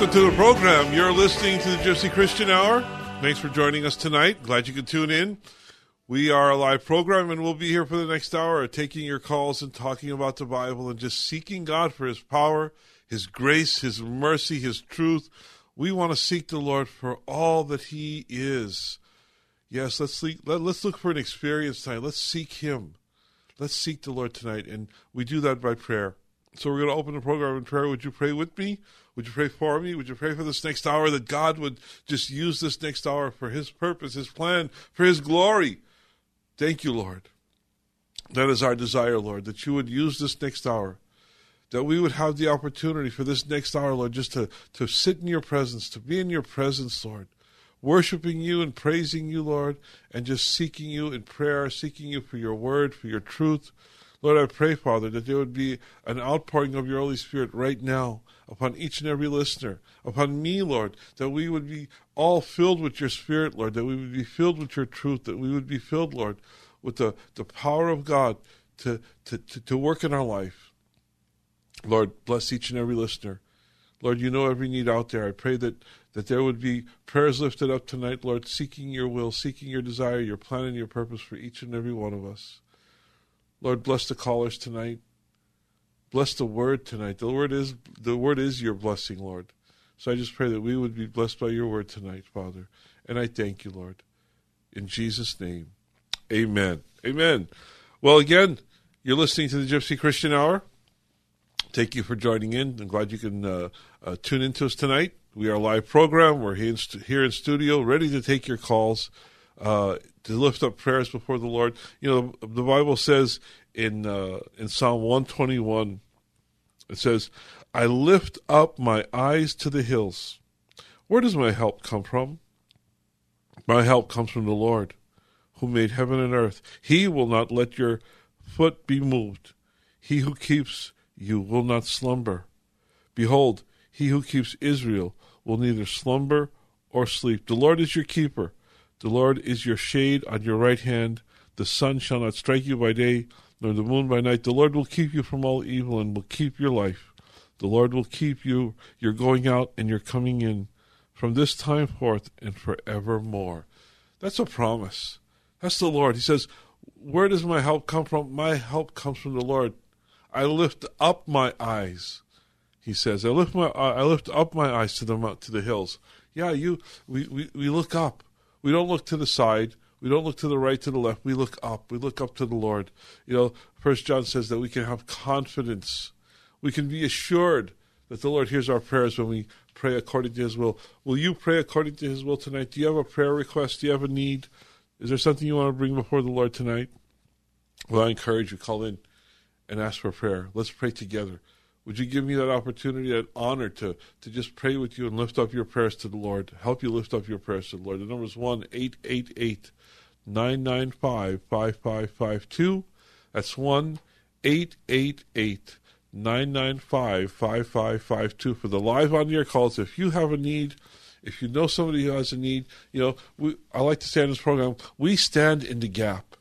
Welcome to the program. You're listening to the Gypsy Christian Hour. Thanks for joining us tonight. Glad you could tune in. We are a live program and we'll be here for the next hour taking your calls and talking about the Bible and just seeking God for His power, His grace, His mercy, His truth. We want to seek the Lord for all that He is. Yes, let's let, let's look for an experience tonight. Let's seek Him. Let's seek the Lord tonight, and we do that by prayer. So we're going to open the program in prayer. Would you pray with me? Would you pray for me? Would you pray for this next hour that God would just use this next hour for His purpose, His plan, for His glory? Thank you, Lord. That is our desire, Lord, that you would use this next hour, that we would have the opportunity for this next hour, Lord, just to, to sit in your presence, to be in your presence, Lord, worshiping you and praising you, Lord, and just seeking you in prayer, seeking you for your word, for your truth. Lord, I pray, Father, that there would be an outpouring of your Holy Spirit right now upon each and every listener, upon me, Lord, that we would be all filled with your Spirit, Lord, that we would be filled with your truth, that we would be filled, Lord, with the, the power of God to, to, to, to work in our life. Lord, bless each and every listener. Lord, you know every need out there. I pray that, that there would be prayers lifted up tonight, Lord, seeking your will, seeking your desire, your plan, and your purpose for each and every one of us. Lord, bless the callers tonight. Bless the word tonight. The word is the word is your blessing, Lord. So I just pray that we would be blessed by your word tonight, Father. And I thank you, Lord. In Jesus' name. Amen. Amen. Well, again, you're listening to the Gypsy Christian Hour. Thank you for joining in. I'm glad you can uh, uh, tune into us tonight. We are a live program. We're here in, st- here in studio, ready to take your calls, uh, to lift up prayers before the Lord. You know, the Bible says in uh, in Psalm 121. It says, "I lift up my eyes to the hills. Where does my help come from? My help comes from the Lord, who made heaven and earth. He will not let your foot be moved. He who keeps you will not slumber. Behold, he who keeps Israel will neither slumber or sleep. The Lord is your keeper. The Lord is your shade on your right hand. The sun shall not strike you by day, nor the moon by night. The Lord will keep you from all evil and will keep your life. The Lord will keep you, your going out and your coming in, from this time forth and forevermore. That's a promise. That's the Lord. He says, Where does my help come from? My help comes from the Lord. I lift up my eyes. He says, I lift my I lift up my eyes to the to the hills. Yeah, you we, we, we look up. We don't look to the side. We don't look to the right, to the left. We look up. We look up to the Lord. You know, First John says that we can have confidence. We can be assured that the Lord hears our prayers when we pray according to His will. Will you pray according to His will tonight? Do you have a prayer request? Do you have a need? Is there something you want to bring before the Lord tonight? Well, I encourage you, call in and ask for prayer. Let's pray together. Would you give me that opportunity, that honor to, to just pray with you and lift up your prayers to the Lord? Help you lift up your prayers to the Lord. The number is 1 888 995 5552. That's 1 888 995 5552 for the live on air calls. If you have a need, if you know somebody who has a need, you know, we, I like to say in this program, we stand in the gap.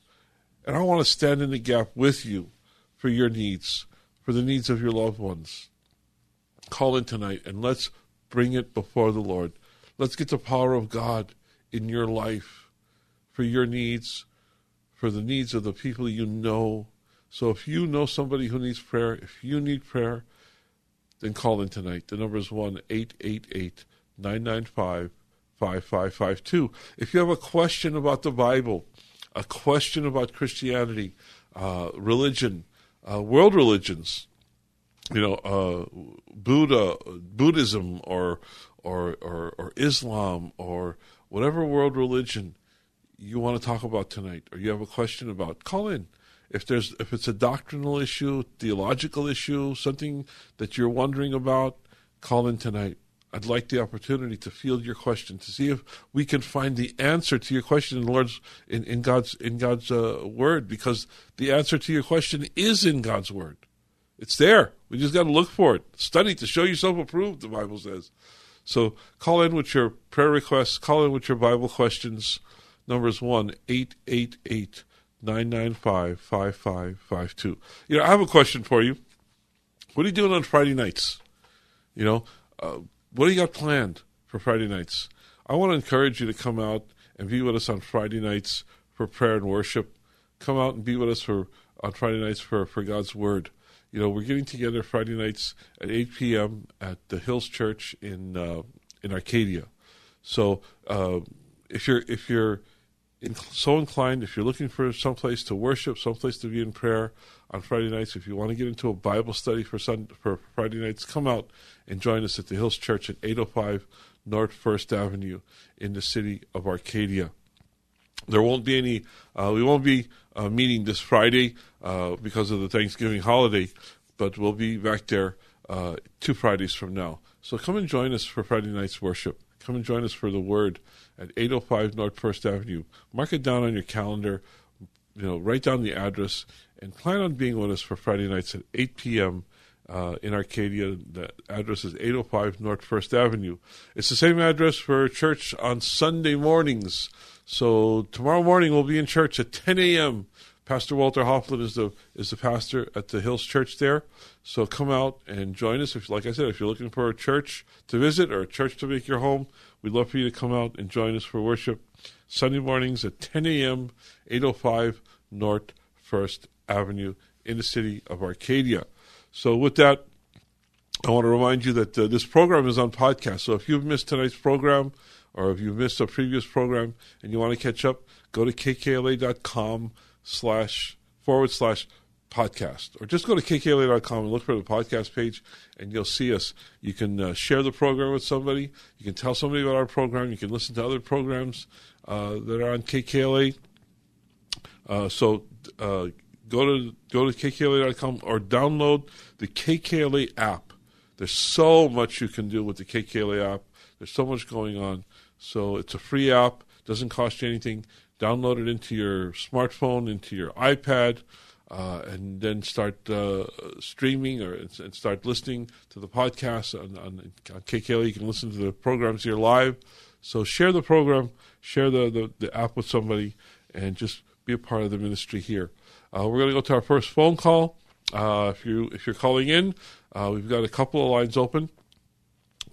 And I want to stand in the gap with you for your needs, for the needs of your loved ones. Call in tonight and let's bring it before the Lord. Let's get the power of God in your life for your needs, for the needs of the people you know. So if you know somebody who needs prayer, if you need prayer, then call in tonight. The number is 1 888 995 5552. If you have a question about the Bible, a question about Christianity, uh, religion, uh, world religions, you know, uh, Buddha, Buddhism, or, or or or Islam, or whatever world religion you want to talk about tonight, or you have a question about, call in. If there's if it's a doctrinal issue, theological issue, something that you're wondering about, call in tonight. I'd like the opportunity to field your question to see if we can find the answer to your question in Lord's in, in God's in God's uh, word because the answer to your question is in God's word. It's there. We just got to look for it. Study to show yourself approved. The Bible says. So call in with your prayer requests. Call in with your Bible questions. Numbers one eight eight eight nine nine five five five five two. You know, I have a question for you. What are you doing on Friday nights? You know. Uh, what do you got planned for Friday nights? I want to encourage you to come out and be with us on Friday nights for prayer and worship. Come out and be with us for on Friday nights for, for God's Word. You know, we're getting together Friday nights at 8 p.m. at the Hills Church in uh, in Arcadia. So uh, if you're if you're in, so inclined, if you're looking for some place to worship, some place to be in prayer on Friday nights, if you want to get into a Bible study for Sunday, for Friday nights, come out and join us at the Hills Church at 805 North First Avenue in the city of Arcadia. There won't be any. Uh, we won't be uh, meeting this Friday uh, because of the Thanksgiving holiday, but we'll be back there uh, two Fridays from now. So come and join us for Friday night's worship. Come and join us for the Word at 805 North First Avenue. Mark it down on your calendar. You know, write down the address and plan on being with us for Friday nights at 8 p.m. Uh, in Arcadia. The address is 805 North First Avenue. It's the same address for church on Sunday mornings. So tomorrow morning we'll be in church at 10 a.m. Pastor Walter Hoffman is the is the pastor at the Hills Church there. So come out and join us. If, like I said, if you're looking for a church to visit or a church to make your home, we'd love for you to come out and join us for worship Sunday mornings at 10 a.m. 805 North First Avenue in the city of Arcadia. So with that, I want to remind you that uh, this program is on podcast. So if you've missed tonight's program or if you've missed a previous program and you want to catch up, go to kkla.com slash forward slash podcast or just go to kkla.com and look for the podcast page and you'll see us. You can uh, share the program with somebody. You can tell somebody about our program. You can listen to other programs uh, that are on kkla uh, so uh, go to go to kkla.com or download the kkla app. There's so much you can do with the kkla app. There's so much going on. So it's a free app. Doesn't cost you anything. Download it into your smartphone, into your iPad, uh, and then start uh, streaming or and start listening to the podcast on, on, on KKLA. You can listen to the programs here live. So share the program, share the, the, the app with somebody, and just be a part of the ministry here. Uh, we're going to go to our first phone call. Uh, if you if you're calling in, uh, we've got a couple of lines open.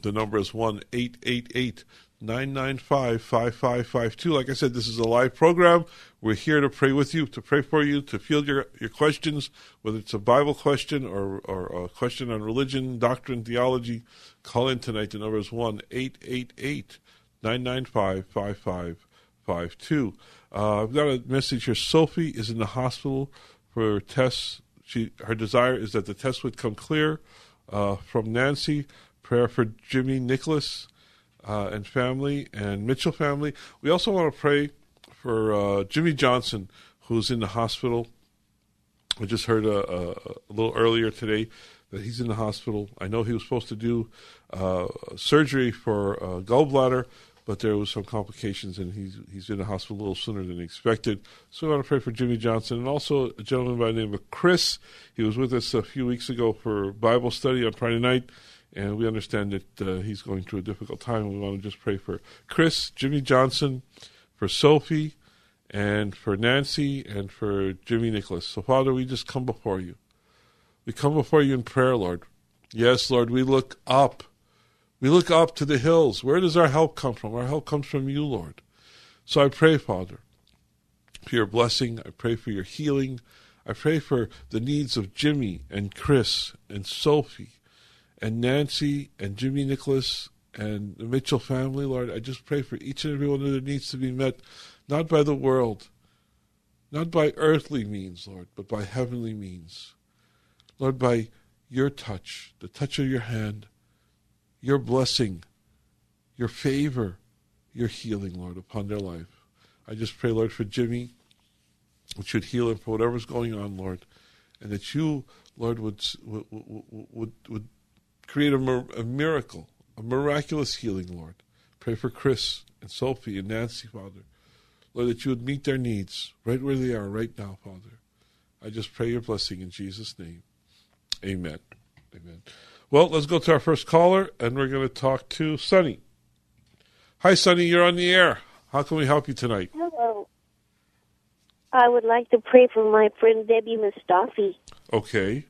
The number is one eight eight eight 995 5552. Like I said, this is a live program. We're here to pray with you, to pray for you, to field your, your questions, whether it's a Bible question or, or a question on religion, doctrine, theology. Call in tonight. The number is 1 888 995 5552. Uh, I've got a message here. Sophie is in the hospital for tests. She, her desire is that the test would come clear. Uh, from Nancy, prayer for Jimmy Nicholas uh, and family and Mitchell family. We also want to pray for uh, Jimmy Johnson, who's in the hospital. I just heard a, a, a, little earlier today that he's in the hospital. I know he was supposed to do uh, surgery for gallbladder, but there was some complications, and he's he's in the hospital a little sooner than expected. So I want to pray for Jimmy Johnson, and also a gentleman by the name of Chris. He was with us a few weeks ago for Bible study on Friday night and we understand that uh, he's going through a difficult time. We want to just pray for Chris, Jimmy Johnson, for Sophie, and for Nancy, and for Jimmy Nicholas. So, Father, we just come before you. We come before you in prayer, Lord. Yes, Lord, we look up. We look up to the hills. Where does our help come from? Our help comes from you, Lord. So I pray, Father, for your blessing. I pray for your healing. I pray for the needs of Jimmy and Chris and Sophie and Nancy and Jimmy Nicholas and the Mitchell family, Lord, I just pray for each and every one of their needs to be met, not by the world, not by earthly means, Lord, but by heavenly means. Lord, by your touch, the touch of your hand, your blessing, your favor, your healing, Lord, upon their life. I just pray, Lord, for Jimmy, that you'd heal him for whatever's going on, Lord, and that you, Lord, would would would, would create a, a miracle, a miraculous healing, Lord. Pray for Chris and Sophie and Nancy, Father. Lord, that you would meet their needs right where they are right now, Father. I just pray your blessing in Jesus' name. Amen. Amen. Well, let's go to our first caller, and we're going to talk to Sonny. Hi, Sonny. You're on the air. How can we help you tonight? Hello. I would like to pray for my friend Debbie Mustafi. Okay.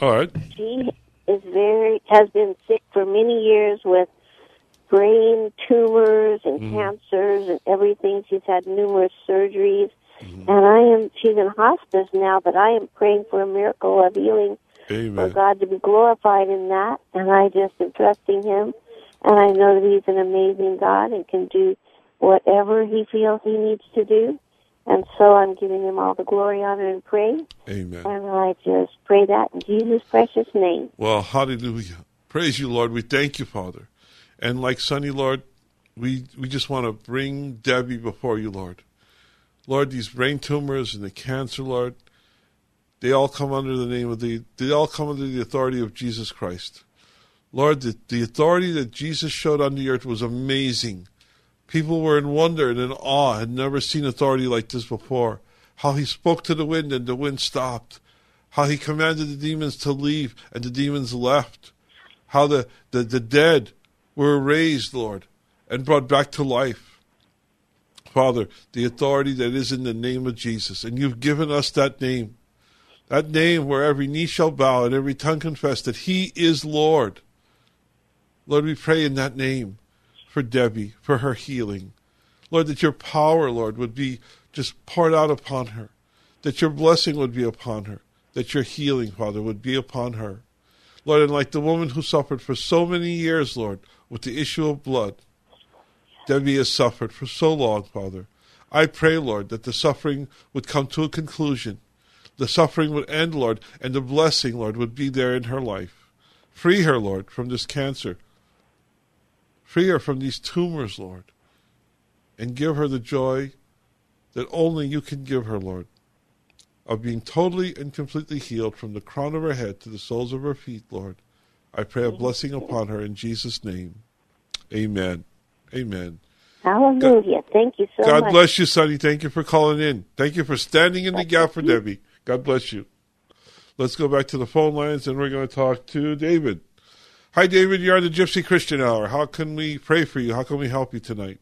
All right. She is very has been sick for many years with brain tumors and Mhm. cancers and everything. She's had numerous surgeries, Mhm. and I am. She's in hospice now, but I am praying for a miracle of healing for Amen. God to be glorified in that. And I just am trusting Him, and I know that He's an amazing God and can do whatever He feels He needs to do. And so I'm giving Him all the glory, honor, and praise. Amen. And I just pray that in Jesus' precious name. Well, hallelujah. Praise you, Lord. We thank you, Father. And like Sonny, Lord, we, we just want to bring Debbie before you, Lord. Lord, these brain tumors and the cancer, Lord, they all come under the name of the, they all come under the authority of Jesus Christ. Lord, the, the authority that Jesus showed on the earth was amazing. People were in wonder and in awe, had never seen authority like this before. How he spoke to the wind and the wind stopped. How he commanded the demons to leave and the demons left. How the, the, the dead were raised, Lord, and brought back to life. Father, the authority that is in the name of Jesus. And you've given us that name. That name where every knee shall bow and every tongue confess that He is Lord. Lord, we pray in that name for Debbie, for her healing. Lord, that your power, Lord, would be just poured out upon her. That your blessing would be upon her. That your healing, Father, would be upon her. Lord, and like the woman who suffered for so many years, Lord, with the issue of blood, Debbie has suffered for so long, Father. I pray, Lord, that the suffering would come to a conclusion. The suffering would end, Lord, and the blessing, Lord, would be there in her life. Free her, Lord, from this cancer. Free her from these tumors, Lord. And give her the joy that only you can give her, Lord, of being totally and completely healed from the crown of her head to the soles of her feet, Lord. I pray a blessing upon her in Jesus' name. Amen. Amen. Hallelujah. Thank you so God much. God bless you, Sonny. Thank you for calling in. Thank you for standing in the gap for Debbie. God bless you. Let's go back to the phone lines and we're going to talk to David. Hi, David. You're on the Gypsy Christian Hour. How can we pray for you? How can we help you tonight?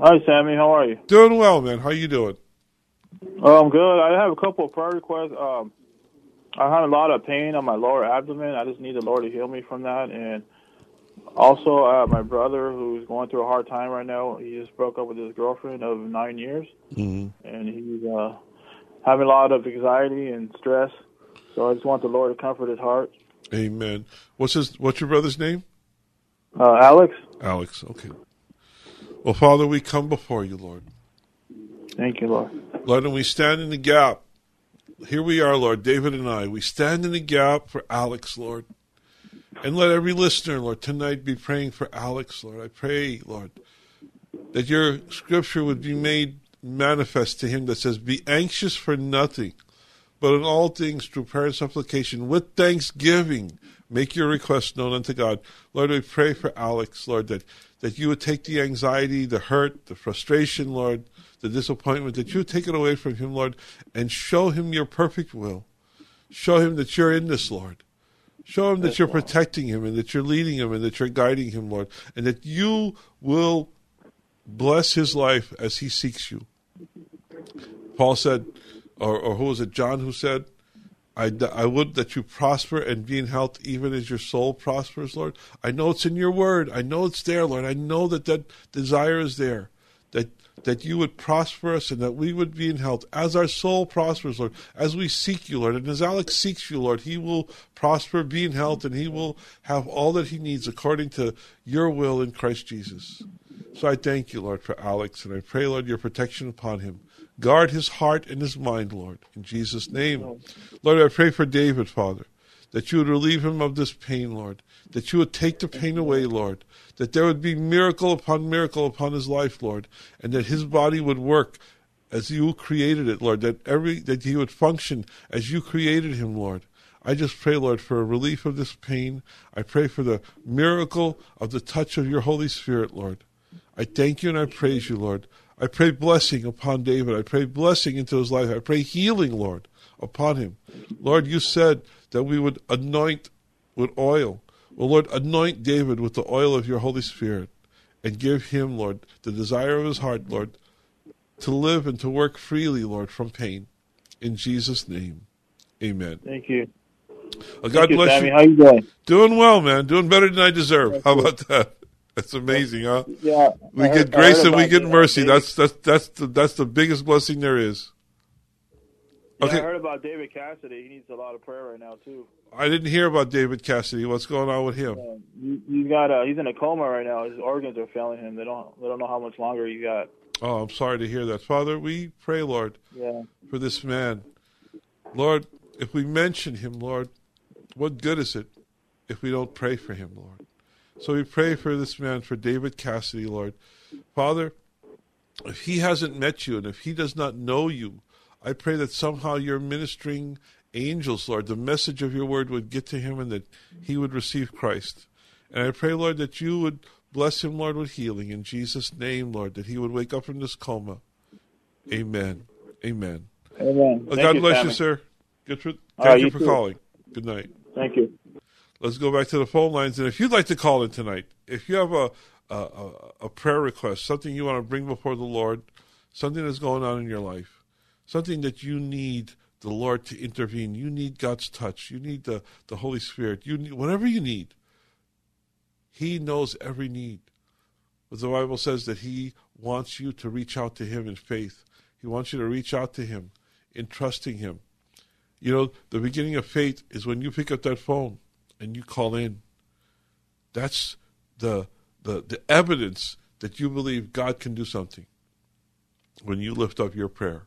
Hi, Sammy. How are you? Doing well, man. How you doing? Oh, I'm good. I have a couple of prayer requests. Um, I had a lot of pain on my lower abdomen. I just need the Lord to heal me from that. And also, uh, my brother, who's going through a hard time right now, he just broke up with his girlfriend of nine years, Mm-hmm. and he's uh, having a lot of anxiety and stress. So I just want the Lord to comfort his heart. Amen. What's his? What's your brother's name? Uh, Alex, Alex. Okay. Well, Father, we come before you, Lord. thank you, Lord. Lord, and we stand in the gap. Here we are, Lord, David and I. We stand in the gap for Alex, Lord. And let every listener, Lord, tonight be praying for Alex, Lord. I pray, Lord, that your scripture would be made manifest to him that says, Be anxious for nothing, but in all things through prayer and supplication with thanksgiving make your requests known unto God. Lord, we pray for Alex, Lord, that, that you would take the anxiety, the hurt, the frustration, Lord, the disappointment, that you would take it away from him, Lord, and show him your perfect will. Show him that you're in this, Lord. Show him that you're protecting him and that you're leading him and that you're guiding him, Lord, and that you will bless his life as he seeks you. Paul said, or, or who was it, John, who said, I, I would that you prosper and be in health even as your soul prospers, Lord. I know it's in your word. I know it's there, Lord. I know that that desire is there, that that you would prosper us and that we would be in health as our soul prospers, Lord, as we seek you, Lord. And as Alex seeks you, Lord, he will prosper, be in health, and he will have all that he needs according to your will in Christ Jesus. So I thank you, Lord, for Alex, and I pray, Lord, your protection upon him. Guard his heart and his mind, Lord, in Jesus' name. Lord, I pray for David, Father, that you would relieve him of this pain, Lord, that you would take the pain away, Lord, that there would be miracle upon miracle upon his life, Lord, and that his body would work as you created it, Lord, that every that he would function as you created him, Lord. I just pray, Lord, for a relief of this pain. I pray for the miracle of the touch of your Holy Spirit, Lord. I thank you and I praise you, Lord. I pray blessing upon David. I pray blessing into his life. I pray healing, Lord, upon him. Lord, you said that we would anoint with oil. Well, Lord, anoint David with the oil of your Holy Spirit and give him, Lord, the desire of his heart, Lord, to live and to work freely, Lord, from pain. In Jesus' name, amen. Thank you. Well, God you, bless Sammy. you. How you doing? Doing well, man. Doing better than I deserve. How about that? That's amazing, huh? Yeah. We get grace and we get mercy. David- That's that's that's the that's the biggest blessing there is. yeah, Okay, I heard about David Cassidy. He needs a lot of prayer right now too. I didn't hear about David Cassidy. What's going on with him? He- he's got a, he's in a coma right now. His organs are failing him. They don't they don't know how much longer he got. Oh, I'm sorry to hear that, Father. We pray, Lord, Yeah. for this man. Lord, if we mention him, Lord, what good is it if we don't pray for him, Lord? So we pray for this man, for David Cassidy, Lord. Father, if he hasn't met you and if he does not know you, I pray that somehow your ministering angels, Lord, the message of your word would get to him and that he would receive Christ. And I pray, Lord, that you would bless him, Lord, with healing in Jesus' name, Lord, that he would wake up from this coma. Amen. Amen. Amen. Well, God you, bless you, sir. Good for, thank right, you you for too. calling. Good night. Thank you. Let's go back to the phone lines. And if you'd like to call in tonight, if you have a, a, a, prayer request, something you want to bring before the Lord, something that's going on in your life, something that you need the Lord to intervene, you need God's touch, you need the, the Holy Spirit, you need, whatever you need, He knows every need. But the Bible says that He wants you to reach out to Him in faith. He wants you to reach out to Him in trusting Him. You know, the beginning of faith is when you pick up that phone and you call in. That's the the the evidence that you believe God can do something. When you lift up your prayer.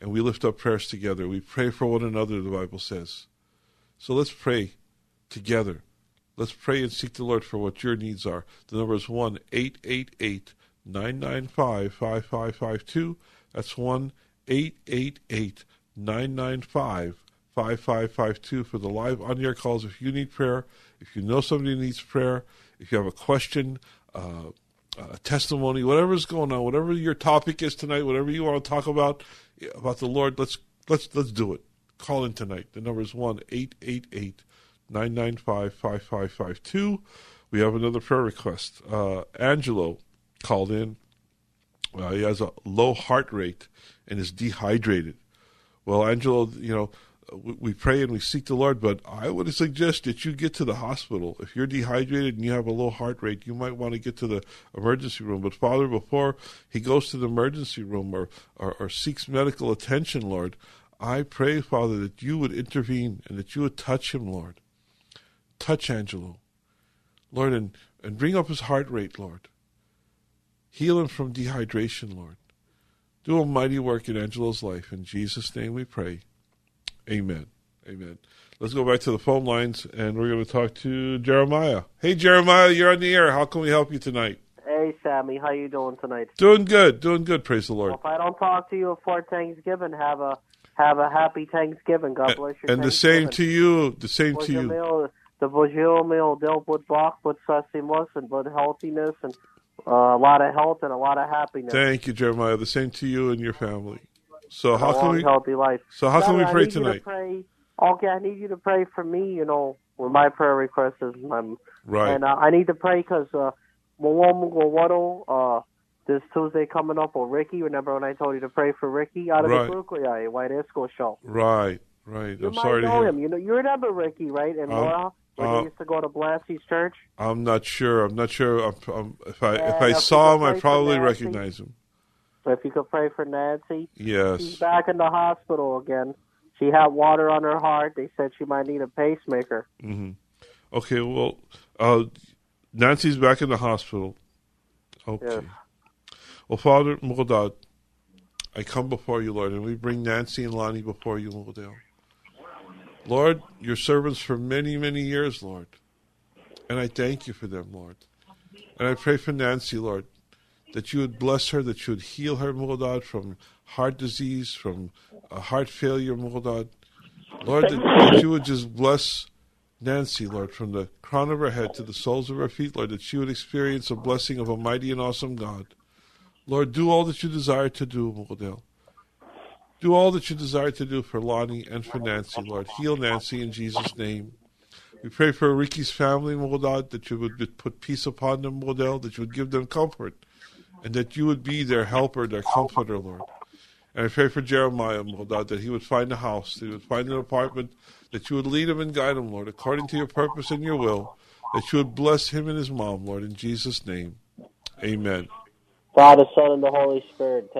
And we lift up prayers together. We pray for one another, the Bible says. So let's pray together. Let's pray and seek the Lord for what your needs are. The number is 1 888 995 5552. That's 1 888 995 5552 for the live on air calls. If you need prayer, if you know somebody needs prayer, if you have a question, uh, a testimony, whatever's going on, whatever your topic is tonight, whatever you want to talk about about the Lord, let's let's let's do it. Call in tonight. The number is one eight eight eight nine nine five five five five two. We have another prayer request. Uh, Angelo called in. Uh, he has a low heart rate and is dehydrated. Well, Angelo, you know, we, pray and we seek the Lord, but I would suggest that you get to the hospital. If you're dehydrated and you have a low heart rate, you might want to get to the emergency room. But Father, before he goes to the emergency room or, or, or seeks medical attention, Lord, I pray, Father, that you would intervene and that you would touch him, Lord. Touch Angelo, Lord, and, and bring up his heart rate, Lord. Heal him from dehydration, Lord. Do a mighty work in Angelo's life. In Jesus' name we pray. Amen. Amen. Let's go back to the phone lines and we're going to talk to Jeremiah. Hey, Jeremiah, you're on the air. How can we help you tonight? Hey Sammy, how you doing tonight? Doing good. Doing good. Praise the Lord. Well, if I don't talk to you before Thanksgiving, have a have a happy Thanksgiving. God bless you. And the same to you. The same to you. The bonjour meal dealt with Bach, with sustenance and with healthiness and uh, a lot of health and a lot of happiness. Thank you, Jeremiah. The same to you and your family. So how can long, we? healthy life. So how can Sammy, we I pray you to tonight? pray- Okay, I need you to pray for me. You know, with my prayer request is um, Right. and uh, I need to pray because uh, uh, this Tuesday coming up with Ricky. Remember when I told you to pray for Ricky out of Right. the Brooklyn White Esco show? Right. Right. You I'm might sorry to know hear. him. You know, you remember Ricky, right? In Um, Laura, where uh, they used to go to Blasie's church. I'm not sure. I'm not sure. I'm, I'm, if I if Yeah, I if you saw him, I probably recognize him. So if you could pray for Nancy, yes, she's back in the hospital again. She had water on her heart. They said she might need a pacemaker. hmm Okay. Well, uh, Nancy's back in the hospital. Okay. Yes. Well, Father Mughadad, I come before you, Lord, and we bring Nancy and Lonnie before you, Mughadal. Lord, your servants for many, many years, Lord. And I thank you for them, Lord. And I pray for Nancy, Lord, that you would bless her, that you would heal her, Mughadad, from heart disease, from uh, heart failure, Mughadad. Lord, that, that you would just bless Nancy, Lord, from the crown of her head to the soles of her feet, Lord, that she would experience a blessing of a mighty and awesome God. Lord, do all that you desire to do, Mughadal. Do all that you desire to do for Lonnie and for Nancy, Lord. Heal Nancy in Jesus' name. We pray for Ricky's family, Mughadad, that you would put peace upon them, Mughadal, that you would give them comfort, and that you would be their helper, their comforter, Lord. And I pray for Jeremiah, Lord God, that he would find a house, that he would find an apartment, that you would lead him and guide him, Lord, according to your purpose and your will, that you would bless him and his mom, Lord, in Jesus' name. Amen. Father, Son, and the Holy Spirit.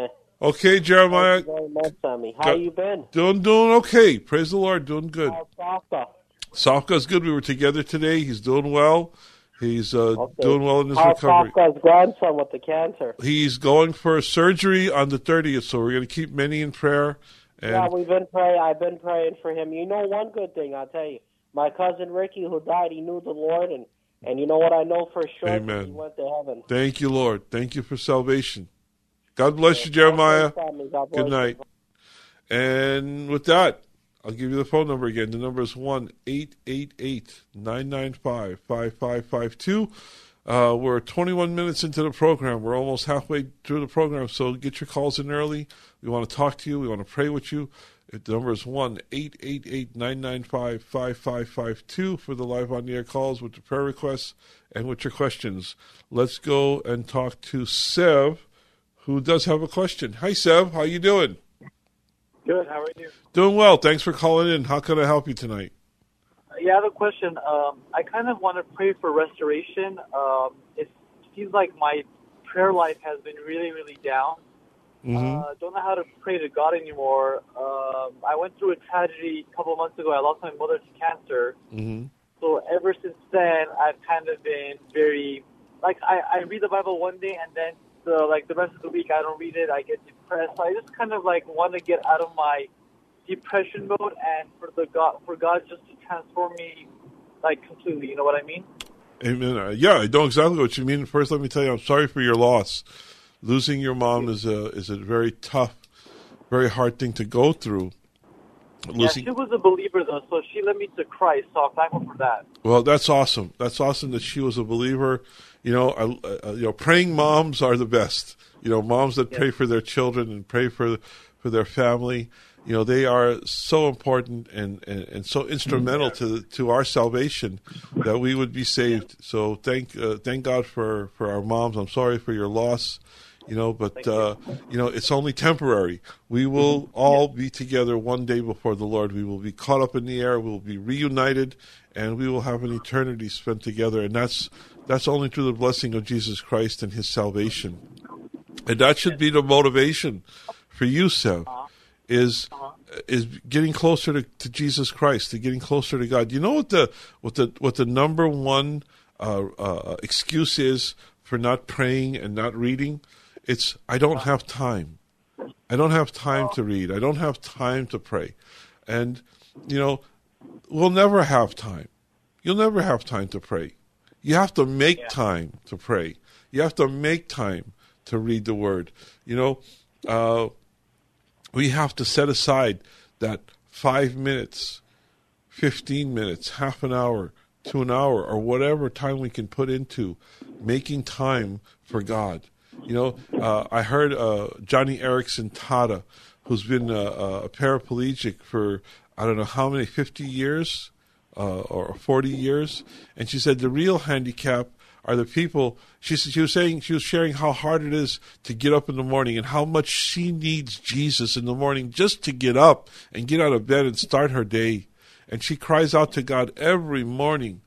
Okay, Jeremiah, much, Sammy. How Got- you been? doing doing okay. Praise the Lord, doing good. How's Saka? Safka's good. We were together today. He's doing well. He's uh, Okay. doing well in his How's recovery. Saka's grandson with the cancer? He's going for surgery on the 30th, so we're going to keep many in prayer. And Yeah, we've been praying. I've been praying for him. You know, one good thing I'll tell you. My cousin Ricky, who died, he knew the Lord, and and you know what I know for sure. Amen. He went to heaven. thank you, Lord. Thank you for salvation. God bless you, Jeremiah. Bless Good you. night. And with that, I'll give you the phone number again. The number is 1 888 995 5552. Uh, we're 21 minutes into the program. We're almost halfway through the program, so get your calls in early. We want to talk to you. We want to pray with you. The number is 1 888 995 5552 for the live on the air calls with the prayer requests and with your questions. Let's go and talk to Sev, who does have a question. Hi, Sev. How you doing? Good. How are you? Doing well. Thanks for calling in. How can I help you tonight? Yeah, I have a question. Um, I kind of want to pray for restoration. Um, it seems like my prayer life has been really, really down. hmm Uh, don't know how to pray to God anymore. Um, I went through a tragedy a couple of months ago. I lost my mother to cancer. hmm So ever since then, I've kind of been very like I, I read the Bible one day and then the like the rest of the week I don't read it. I get depressed. So I just kind of like want to get out of my depression mode and for the God for God just to transform me like completely. You know what I mean? Amen. Uh, yeah, I know exactly what you mean. First, let me tell you, I'm sorry for your loss. Losing your mom is a is a very tough, very hard thing to go through. Yeah, she was a believer though, so she led me to Christ. So I'm thankful for that. Well, that's awesome. That's awesome that she was a believer. You know, uh, you know, praying moms are the best. You know, moms that pray for their children and pray for for their family. You know, they are so important and, and, and so instrumental to to our salvation that we would be saved. So thank uh, thank God for for our moms. I'm sorry for your loss. You know, but uh, you know it's only temporary. We will all be together one day before the Lord. We will be caught up in the air. We will be reunited, and we will have an eternity spent together. And that's that's only through the blessing of Jesus Christ and His salvation. And that should be the motivation for you, Sev, is is getting closer to, to Jesus Christ, to getting closer to God. You know what the what the what the number one uh, uh, excuse is for not praying and not reading? It's I don't have time. I don't have time to read. I don't have time to pray. And you know, we'll never have time. You'll never have time to pray. You have to make time to pray. You have to make time to read the word. You know, uh, we have to set aside that five minutes, 15 minutes, half an hour to an hour, or whatever time we can put into making time for God. You know, uh, I heard uh, Joni Eareckson Tada, who's been a, a paraplegic for I don't know how many, 50 years uh, or 40 years. And she said the real handicap are the people. She said she was saying she was sharing how hard it is to get up in the morning and how much she needs Jesus in the morning just to get up and get out of bed and start her day. And she cries out to God every morning.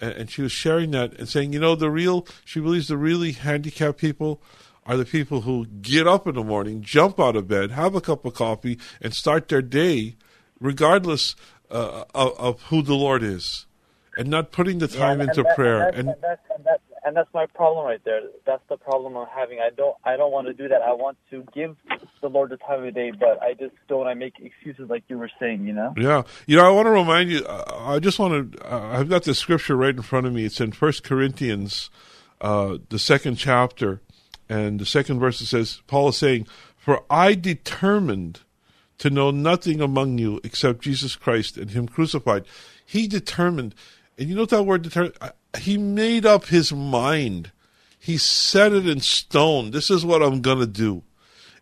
And, she was sharing that and saying, you know, the real, she believes the really handicapped people are the people who get up in the morning, jump out of bed, have a cup of coffee, and start their day regardless uh, of, of who the Lord is, and not putting the time and, into and that- prayer. And, And, that's, and, that's, and, that's, and that's my problem right there. That's the problem I'm having. I don't I don't want to do that. I want to give the Lord the time of the day, but I just don't. I make excuses like you were saying. You know. yeah, you know, I want to remind you. I I just want to. Uh, I've got the scripture right in front of me. It's in First Corinthians, uh, the second chapter, and the second verse. It says, Paul is saying, "For I determined." To know nothing among you except Jesus Christ and Him crucified. He determined, and you know that word determined? He made up his mind. He set it in stone. This is what I'm going to do.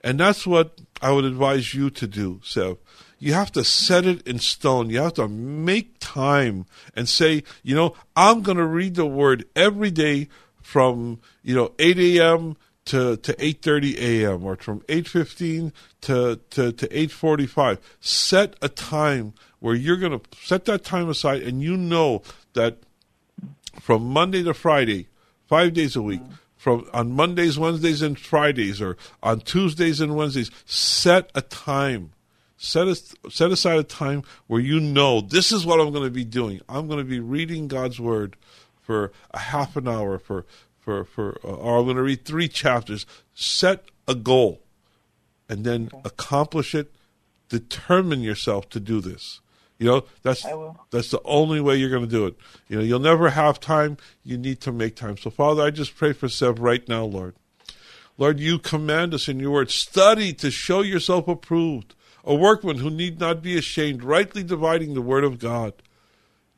And that's what I would advise you to do, Sev. You have to set it in stone. You have to make time and say, you know, I'm going to read the word every day from, you know, 8 a.m. to to 8:30 a.m. or from 8:15 to to to 8:45. Set a time where you're going to set that time aside and you know that from Monday to Friday, 5 days a week, from on Mondays, Wednesdays and Fridays or on Tuesdays and Wednesdays, set a time. Set a, set aside a time where you know this is what I'm going to be doing. I'm going to be reading God's word for a half an hour for for for uh, or I'm going to read three chapters. Set a goal, and then okay. accomplish it. Determine yourself to do this. You know that's that's the only way you're going to do it. You know you'll never have time. You need to make time. So Father, I just pray for Seb right now, Lord. Lord, you command us in your word, study to show yourself approved, a workman who need not be ashamed, rightly dividing the word of God.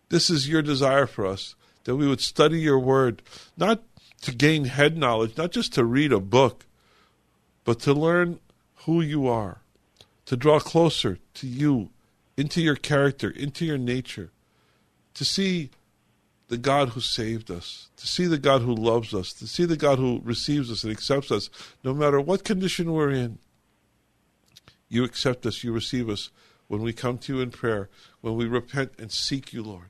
This is your desire for us, that we would study your word, not to gain head knowledge, not just to read a book, but to learn who you are, to draw closer to you, into your character, into your nature, to see the God who saved us, to see the God who loves us, to see the God who receives us and accepts us, no matter what condition we're in. You accept us, you receive us when we come to you in prayer, when we repent and seek you, Lord.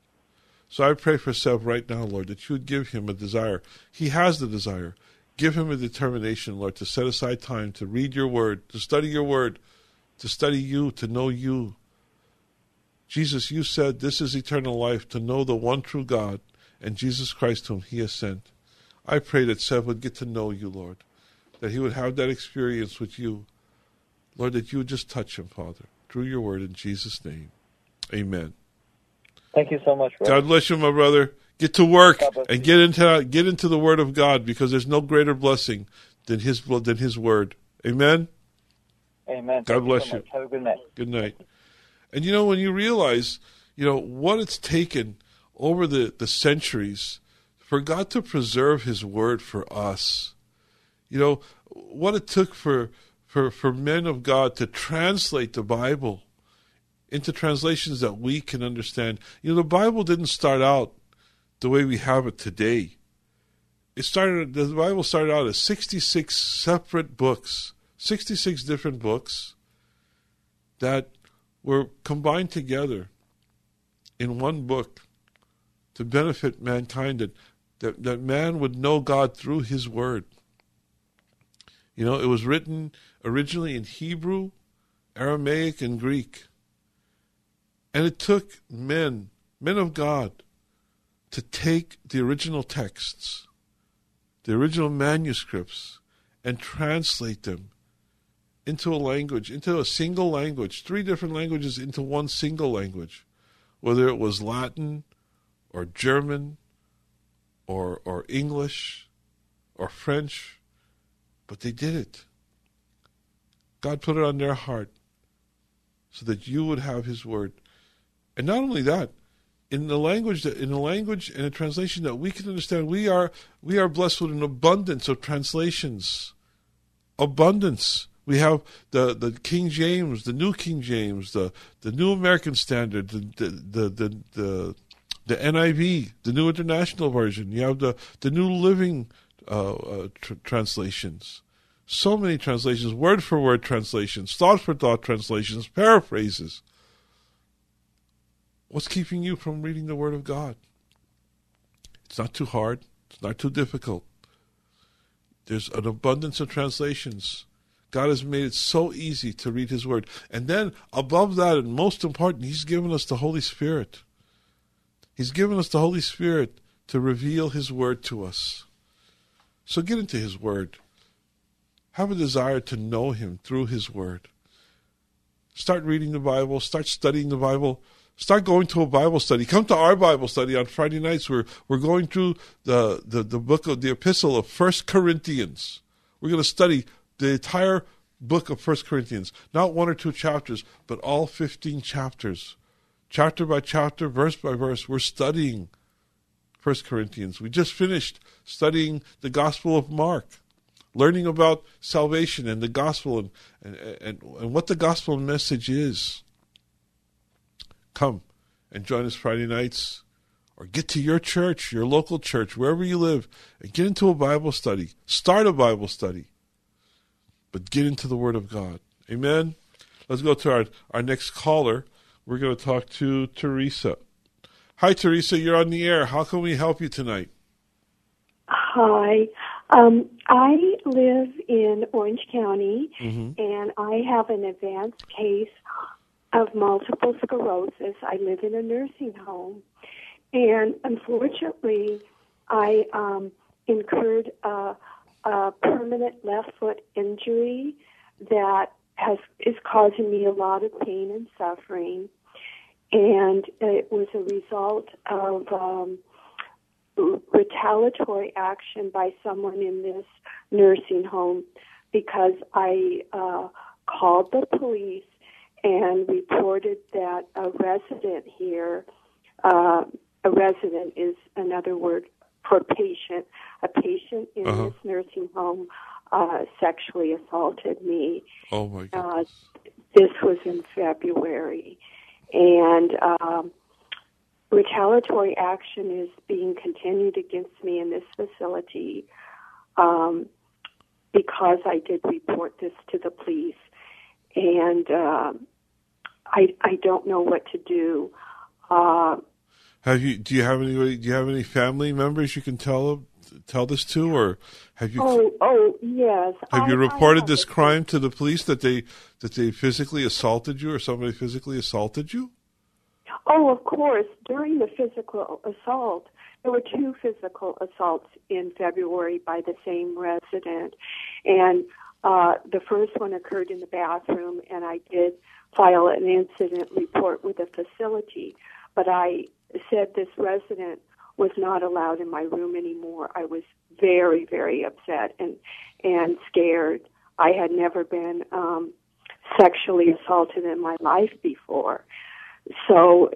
So I pray for Seb right now, Lord, that you would give him a desire. He has the desire. Give him a determination, Lord, to set aside time to read your word, to study your word, to study you, to know you. Jesus, you said this is eternal life, to know the one true God and Jesus Christ whom he has sent. I pray that Seb would get to know you, Lord, that he would have that experience with you. Lord, that you would just touch him, Father, through your word in Jesus' name. Amen. Thank you so much. Brother. God bless you, my brother. Get to work and get into get into the Word of God because there's no greater blessing than His than His Word. Amen. Amen. God Thank bless you. you. Have a good night. Good night. And you know when you realize, you know what it's taken over the the centuries for God to preserve His Word for us. You know what it took for for for men of God to translate the Bible into translations that we can understand. You know, the Bible didn't start out the way we have it today. It started the Bible started out as 66 separate books, 66 different books that were combined together in one book to benefit mankind that, that, that man would know God through his word. You know, it was written originally in Hebrew, Aramaic, and Greek. And it took men, men of God, to take the original texts, the original manuscripts, and translate them into a language, into a single language, three different languages into one single language, whether it was Latin or German or, or English or French, but they did it. God put it on their heart so that you would have His Word. And not only that, in the language that in the language and a translation that we can understand, we are we are blessed with an abundance of translations. Abundance. We have the, the King James, the New King James, the, the New American Standard, the the, the the the NIV, the New International Version. You have the the New Living uh, uh, tr- translations. So many translations, word for word translations, thought for thought translations, paraphrases. What's keeping you from reading the Word of God? It's not too hard, it's not too difficult. There's an abundance of translations. God has made it so easy to read His Word. And then, above that, and most important, He's given us the Holy Spirit. He's given us the Holy Spirit to reveal His Word to us. So get into His Word. Have a desire to know Him through His Word. Start reading the Bible, start studying the Bible. Start going to a Bible study. Come to our Bible study on Friday nights. We're, we're going through the, the, the book of the epistle of First Corinthians. We're going to study the entire book of First Corinthians. Not one or two chapters, but all 15 chapters. Chapter by chapter, verse by verse, we're studying First Corinthians. We just finished studying the Gospel of Mark, learning about salvation and the gospel and, and, and, and what the gospel message is come and join us Friday nights or get to your church, your local church, wherever you live, and get into a Bible study. Start a Bible study, but get into the Word of God. Amen. Let's go to our, our next caller. We're going to talk to Teresa. Hi, Teresa. You're on the air. How can we help you tonight? Hi. Um, I live in Orange County, mm-hmm. and I have an advanced case of multiple sclerosis. I live in a nursing home, and unfortunately, I um, incurred a, a permanent left foot injury that has is causing me a lot of pain and suffering, and it was a result of um, retaliatory action by someone in this nursing home because I uh, called the police and reported that a resident here, uh, a resident is another word for patient, a patient in uh-huh. this nursing home uh, sexually assaulted me. Oh my God! Uh, this was in February, and um, retaliatory action is being continued against me in this facility um, because I did report this to the police, and uh, I I don't know what to do. Uh, have you? Do you have anybody? Do you have any family members you can tell tell this to, or have you? Oh, oh yes. Have I, you reported this crime to the police that they that they physically assaulted you, or somebody physically assaulted you? Oh, of course. During the physical assault, there were two physical assaults in February by the same resident, and uh, the first one occurred in the bathroom, and I did file an incident report with the facility. But I said this resident was not allowed in my room anymore. I was very, very upset and and scared. I had never been um, sexually assaulted in my life before, so,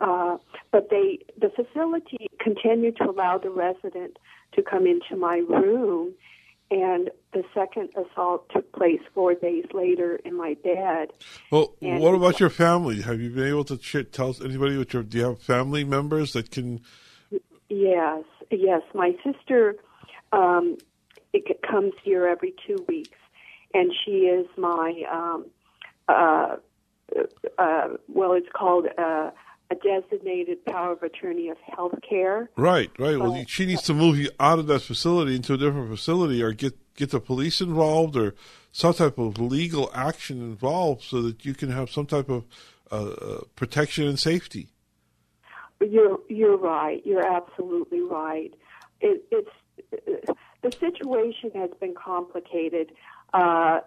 uh, but they, the facility continued to allow the resident to come into my room, and the second assault took place four days later in my dad Well, and what about your family? Have you been able to tell anybody? What your, do you have family members that can? Yes, yes. My sister um, it comes here every two weeks, and she is my um, uh, uh, well, it's called uh, a designated power of attorney of health care. Right, right. Well, she needs to move you out of that facility into a different facility, or get get the police involved, or some type of legal action involved, so that you can have some type of uh, uh protection and safety. You're you're right. You're absolutely right. It, it's the situation has been complicated uh,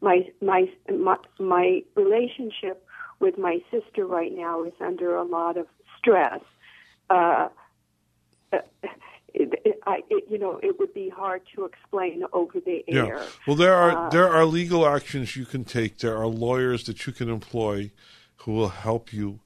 my, my my my relationship with my sister right now is under a lot of stress. Uh, it, it, I, it, you know, it would be hard to explain over the air. Yeah. Well, there are uh, there are legal actions you can take. There are lawyers that you can employ who will help you.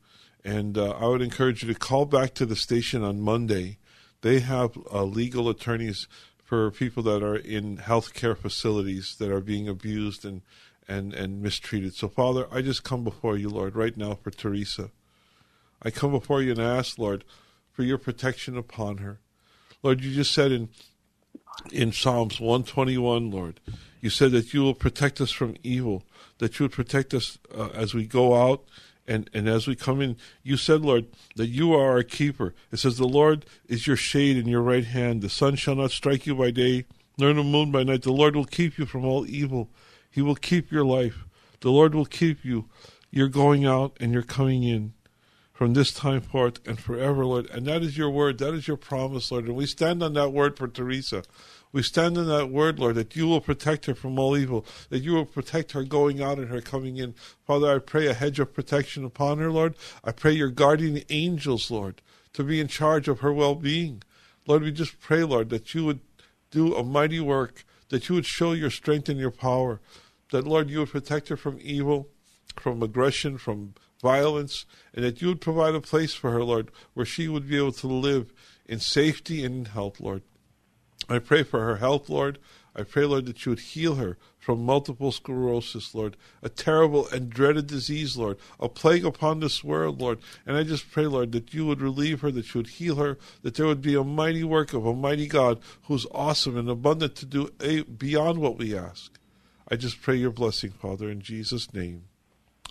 And uh, I would encourage you to call back to the station on Monday. They have uh, legal attorneys for people that are in healthcare facilities that are being abused and, and, and mistreated. So, Father, I just come before you, Lord, right now for Teresa. I come before you and ask, Lord, for your protection upon her. Lord, you just said in in Psalms 121, Lord, you said that you will protect us from evil, that you would protect us uh, as we go out and, and as we come in, you said, Lord, that you are our keeper. It says, The Lord is your shade in your right hand. The sun shall not strike you by day, nor the moon by night. The Lord will keep you from all evil. He will keep your life. The Lord will keep you. You're going out and you're coming in from this time forth and forever, Lord. And that is your word. That is your promise, Lord. And we stand on that word for Teresa. We stand in that word, Lord, that you will protect her from all evil, that you will protect her going out and her coming in. Father, I pray a hedge of protection upon her, Lord. I pray your guardian angels, Lord, to be in charge of her well being. Lord, we just pray, Lord, that you would do a mighty work, that you would show your strength and your power, that, Lord, you would protect her from evil, from aggression, from violence, and that you would provide a place for her, Lord, where she would be able to live in safety and in health, Lord. I pray for her health, Lord. I pray, Lord, that you would heal her from multiple sclerosis, Lord, a terrible and dreaded disease, Lord, a plague upon this world, Lord. And I just pray, Lord, that you would relieve her, that you would heal her, that there would be a mighty work of a mighty God who's awesome and abundant to do beyond what we ask. I just pray your blessing, Father, in Jesus' name.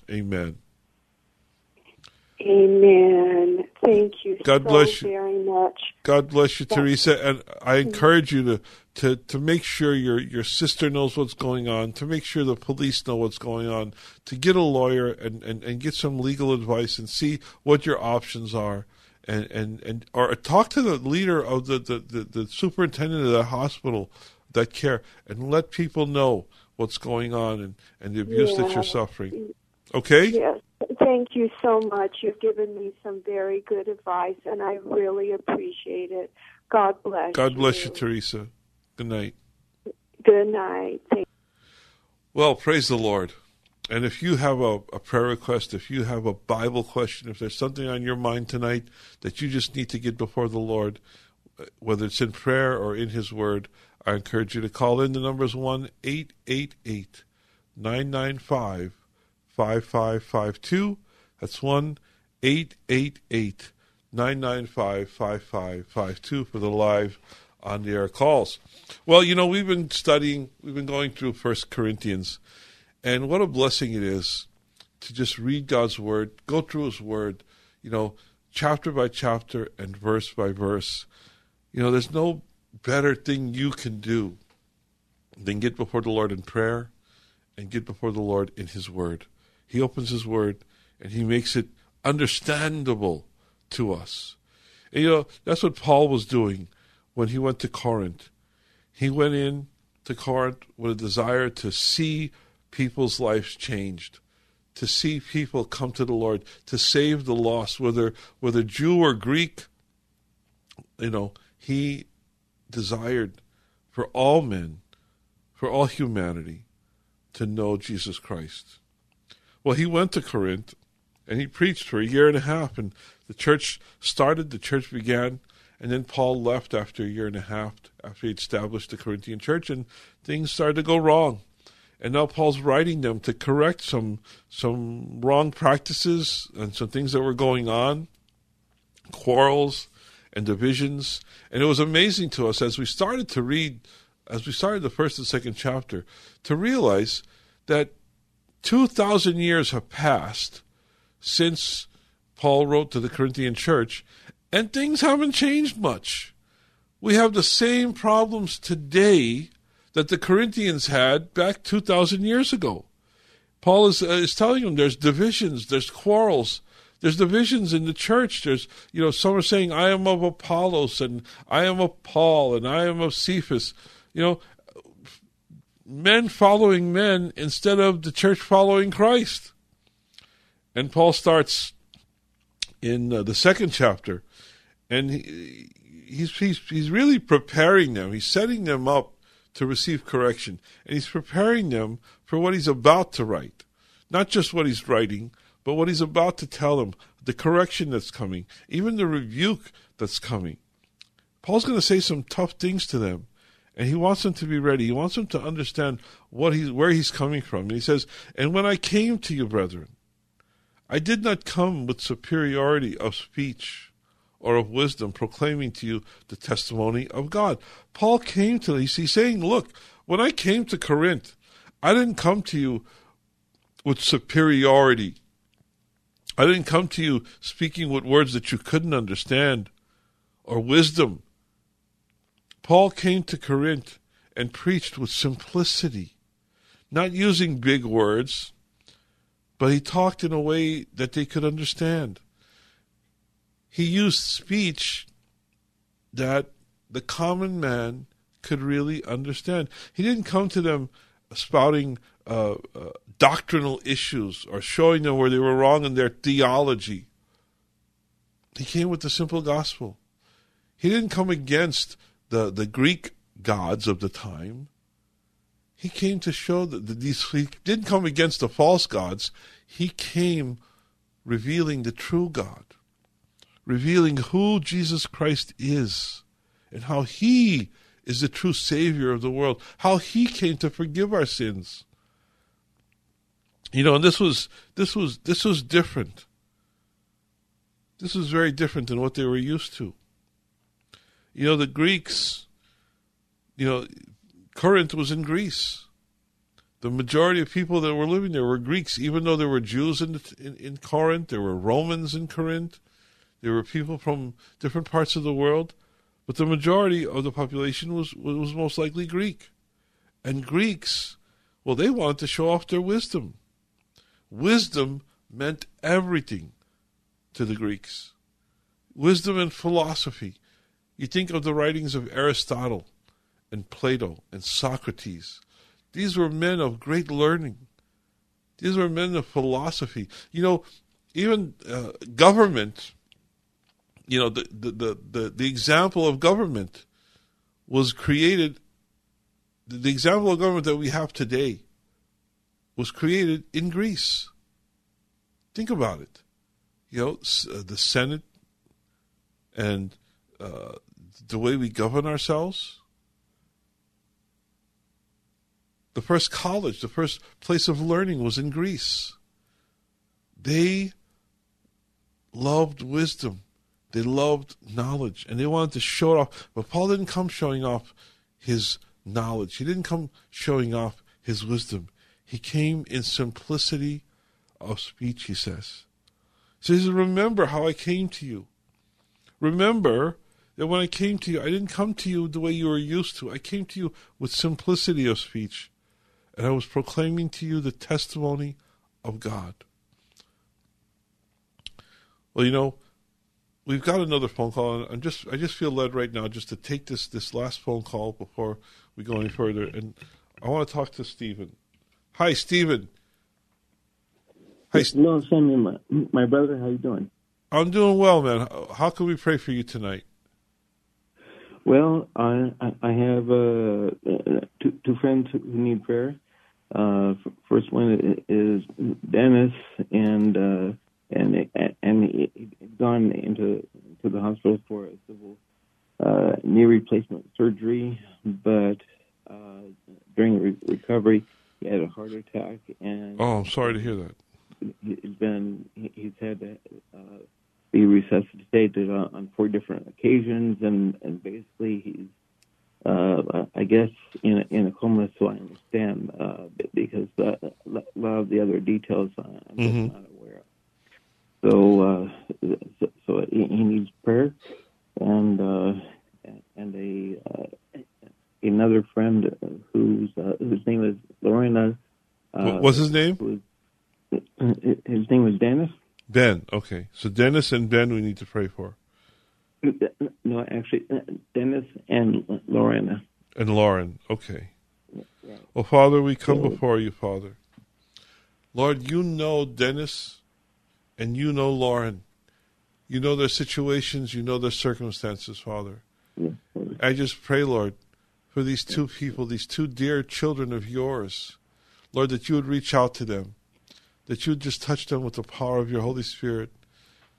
Amen. Amen. Thank you God so bless you. very much. God bless you, Teresa, and I mm-hmm. encourage you to, to, to make sure your your sister knows what's going on, to make sure the police know what's going on, to get a lawyer and, and, and get some legal advice and see what your options are. And, and, and or talk to the leader of the, the, the, the superintendent of the hospital that care and let people know what's going on and, and the abuse that you're suffering. Okay? Yes. Thank you so much. You've given me some very good advice, and I really appreciate it. God bless God bless you, Teresa. Good night. Good night. Thank Well, praise the Lord. And if you have a, a prayer request, if you have a Bible question, if there's something on your mind tonight that you just need to get before the Lord, whether it's in prayer or in His Word, I encourage you to call in. The number is 1 888 995 5552. That's 1 888 995 5552 for the live on the air calls. Well, you know, we've been studying, we've been going through First Corinthians, and what a blessing it is to just read God's Word, go through His Word, you know, chapter by chapter and verse by verse. You know, there's no better thing you can do than get before the Lord in prayer and get before the Lord in His Word. He opens His Word and He makes it understandable to us. And you know, that's what Paul was doing when he went to Corinth. He went in to Corinth with a desire to see people's lives changed, to see people come to the Lord, to save the lost, whether whether Jew or Greek. You know, he desired for all men, for all humanity, to know Jesus Christ. Well, he went to Corinth and he preached for a year and a half, and the church started, the church began, and then Paul left after a year and a half after he established the Corinthian church, and things started to go wrong. And now Paul's writing them to correct some some wrong practices and some things that were going on, quarrels and divisions. And it was amazing to us as we started to read, as we started the first and second chapter, to realize that 2,000 years have passed since Paul wrote to the Corinthian church, and things haven't changed much. We have the same problems today that the Corinthians had back 2,000 years ago. Paul is, uh, is telling them there's divisions, there's quarrels, there's divisions in the church. There's, you know, some are saying, I am of Apollos, and I am of Paul, and I am of Cephas. You know, men following men instead of the church following Christ. And Paul starts in uh, the second chapter, and he, he's, he's he's really preparing them. He's setting them up to receive correction, and he's preparing them for what he's about to write, not just what he's writing, but what he's about to tell them, the correction that's coming, even the rebuke that's coming. Paul's going to say some tough things to them, and he wants them to be ready. He wants them to understand what he's where he's coming from. And he says, "And when I came to you, brethren." I did not come with superiority of speech or of wisdom, proclaiming to you the testimony of God. Paul came to he's, he's saying, Look, when I came to Corinth, I didn't come to you with superiority. I didn't come to you speaking with words that you couldn't understand or wisdom. Paul came to Corinth and preached with simplicity, not using big words, but he talked in a way that they could understand. He used speech that the common man could really understand. He didn't come to them spouting uh, uh, doctrinal issues or showing them where they were wrong in their theology. He came with the simple gospel. He didn't come against the, the Greek gods of the time. He came to show that these, he didn't come against the false gods. He came revealing the true God, revealing who Jesus Christ is and how he is the true Savior of the world, how He came to forgive our sins. You know, and this was this was this was different. This was very different than what they were used to. You know, the Greeks, you know, Corinth was in Greece. The majority of people that were living there were Greeks, even though there were Jews in, in, in Corinth, there were Romans in Corinth, there were people from different parts of the world, but the majority of the population was, was most likely Greek. And Greeks, well, they wanted to show off their wisdom. Wisdom meant everything to the Greeks. Wisdom and philosophy. You think of the writings of Aristotle and Plato and Socrates. These were men of great learning. These were men of philosophy. You know, even uh, government, you know, the, the, the, the, the example of government was created, the example of government that we have today was created in Greece. Think about it. You know, uh, the Senate and uh, the way we govern ourselves The first college, the first place of learning was in Greece. They loved wisdom. They loved knowledge and they wanted to show it off. But Paul didn't come showing off his knowledge. He didn't come showing off his wisdom. He came in simplicity of speech, he says. He says, Remember how I came to you. Remember that when I came to you, I didn't come to you the way you were used to. I came to you with simplicity of speech and I was proclaiming to you the testimony of God. Well, you know, we've got another phone call, and I'm just I just feel led right now just to take this this last phone call before we go any further, and I want to talk to Stephen. Hi, Stephen. Hi, hello, Sammy, my, my brother. How you doing? I'm doing well, man. How can we pray for you tonight? Well, I I have uh, two, two friends who need prayer. Uh, first one is Dennis, and uh, and and he'd gone into to the hospital for a civil uh, knee replacement surgery, but uh, during re- recovery he had a heart attack. And oh, I'm sorry to hear that. He's been he's had to uh, be resuscitated on, on four different occasions, and and basically he's uh, I guess in a, in a coma, so I understand uh, because uh, a lot of the other details I'm mm-hmm. not aware of. So, uh, so, so he needs prayer, and uh, and a uh, another friend who's uh, whose name is Lorena. Uh, What's his name? Was, his name was Dennis. Ben. Okay, so Dennis and Ben, we need to pray for. No, actually, uh, Dennis and Lorena. And Lauren, okay. Well, Father, we come before you, Father. Lord, you know Dennis and you know Lauren. You know their situations, you know their circumstances, Father. I just pray, Lord, for these two people, these two dear children of yours. Lord, that you would reach out to them, that you would just touch them with the power of your Holy Spirit.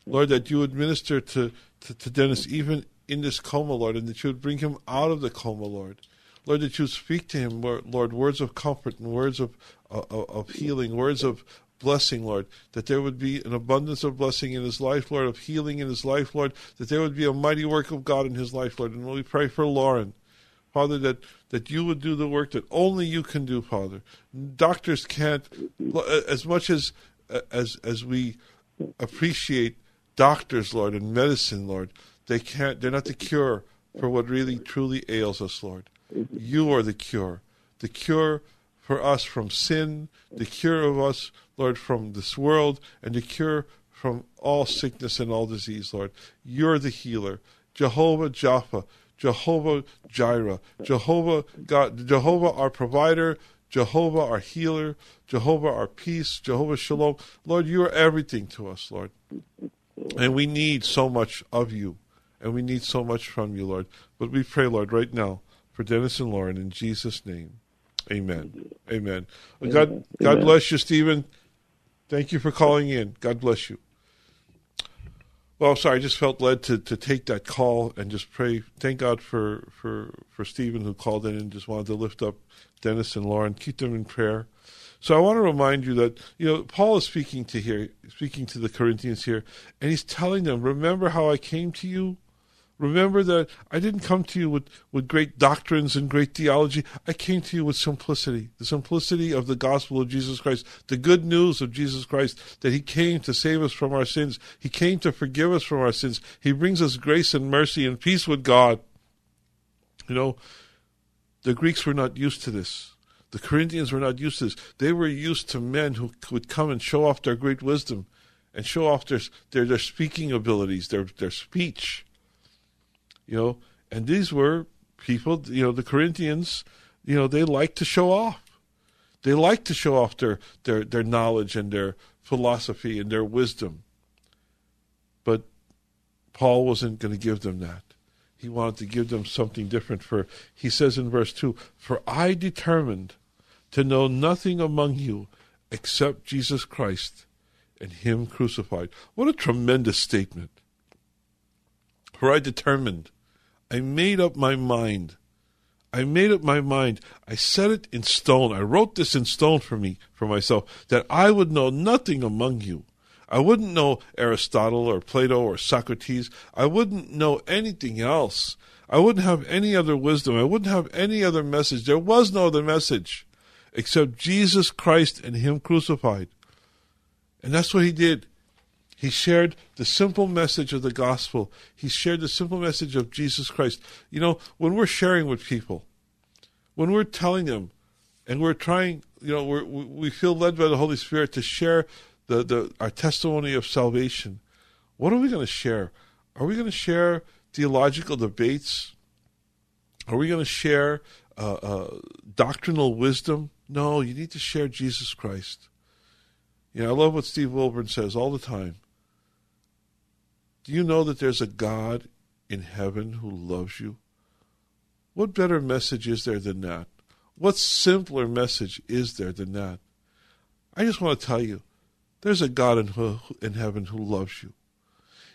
Lord, that you would minister to, to, to Dennis even in this coma, Lord, and that you would bring him out of the coma, Lord. Lord, that you would speak to him, Lord, words of comfort and words of, of, of healing, words of blessing, Lord, that there would be an abundance of blessing in his life, Lord, of healing in his life, Lord, that there would be a mighty work of God in his life, Lord. And we pray for Lauren, Father, that, that you would do the work that only you can do, Father. Doctors can't, as much as as as we appreciate doctors, Lord, and medicine, Lord, they can't, they're not the cure for what really truly ails us, Lord. You are the cure. The cure for us from sin, the cure of us, Lord, from this world, and the cure from all sickness and all disease, Lord. You're the healer. Jehovah Rapha, Jehovah Jireh, Jehovah God, Jehovah our provider, Jehovah our healer, Jehovah our peace, Jehovah Shalom. Lord, you are everything to us, Lord. And we need so much of you and we need so much from you, Lord. But we pray, Lord, right now for Dennis and Lauren in Jesus' name. Amen. Amen. Well, God, God bless you, Stephen. Thank you for calling in. God bless you. Well, sorry, I just felt led to, to take that call and just pray. Thank God for, for, for Stephen who called in and just wanted to lift up Dennis and Lauren. Keep them in prayer. So I want to remind you that you know Paul is speaking to here, speaking to the Corinthians here, and he's telling them, "Remember how I came to you Remember that I didn't come to you with, with great doctrines and great theology. I came to you with simplicity, the simplicity of the gospel of Jesus Christ, the good news of Jesus Christ, that He came to save us from our sins. He came to forgive us from our sins. He brings us grace and mercy and peace with God. You know, the Greeks were not used to this. The Corinthians were not used to this. They were used to men who would come and show off their great wisdom and show off their, their, their speaking abilities, their, their speech you know, and these were people, you know, the Corinthians, you know, they like to show off. They like to show off their, their, their knowledge and their philosophy and their wisdom. But Paul wasn't going to give them that. He wanted to give them something different for he says in verse 2, "For I determined to know nothing among you except Jesus Christ and him crucified." What a tremendous statement. For I determined I made up my mind. I made up my mind. I set it in stone. I wrote this in stone for me, for myself, that I would know nothing among you. I wouldn't know Aristotle or Plato or Socrates. I wouldn't know anything else. I wouldn't have any other wisdom. I wouldn't have any other message. There was no other message except Jesus Christ and Him crucified. And that's what He did. He shared the simple message of the gospel. He shared the simple message of Jesus Christ. You know, when we're sharing with people, when we're telling them, and we're trying, you know, we we feel led by the Holy Spirit to share the, the our testimony of salvation. What are we going to share? Are we going to share theological debates? Are we going to share uh, uh, doctrinal wisdom? No, you need to share Jesus Christ. You know, I love what Steve Wilburn says all the time. Do you know that there's a God in heaven who loves you? What better message is there than that? What simpler message is there than that? I just want to tell you, there's a God in, in heaven who loves you.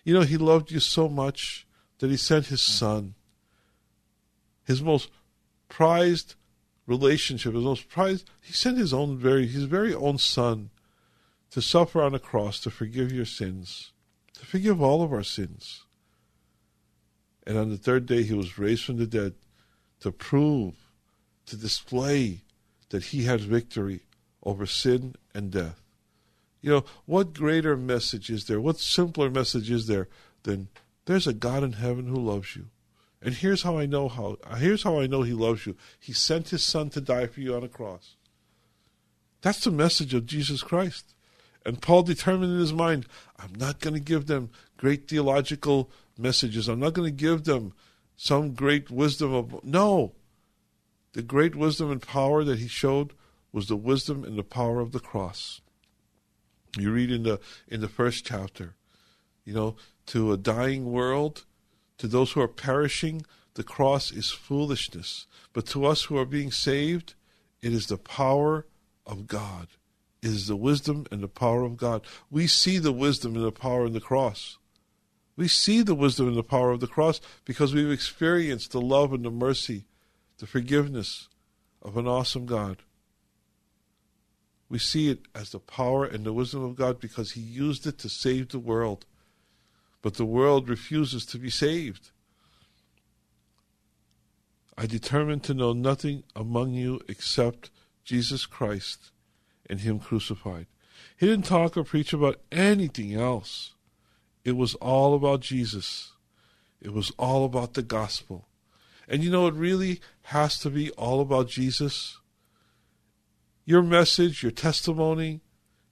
You know, He loved you so much that He sent His Son, His most prized relationship, His most prized. He sent His own very, His very own Son, to suffer on a cross to forgive your sins to forgive all of our sins. And on the third day, he was raised from the dead to prove, to display that he had victory over sin and death. You know, what greater message is there? What simpler message is there than there's a God in heaven who loves you? And here's how I know how here's how I know he loves you. He sent his son to die for you on a cross. That's the message of Jesus Christ. And Paul determined in his mind, I'm not going to give them great theological messages. I'm not going to give them some great wisdom of no. The great wisdom and power that he showed was the wisdom and the power of the cross. You read in the in the first chapter, you know, to a dying world, to those who are perishing, the cross is foolishness. But to us who are being saved, it is the power of God is the wisdom and the power of God. We see the wisdom and the power in the cross. We see the wisdom and the power of the cross because we've experienced the love and the mercy, the forgiveness of an awesome God. We see it as the power and the wisdom of God because He used it to save the world. But the world refuses to be saved. I determined to know nothing among you except Jesus Christ and Him crucified. He didn't talk or preach about anything else. It was all about Jesus. It was all about the gospel. And you know, it really has to be all about Jesus. Your message, your testimony,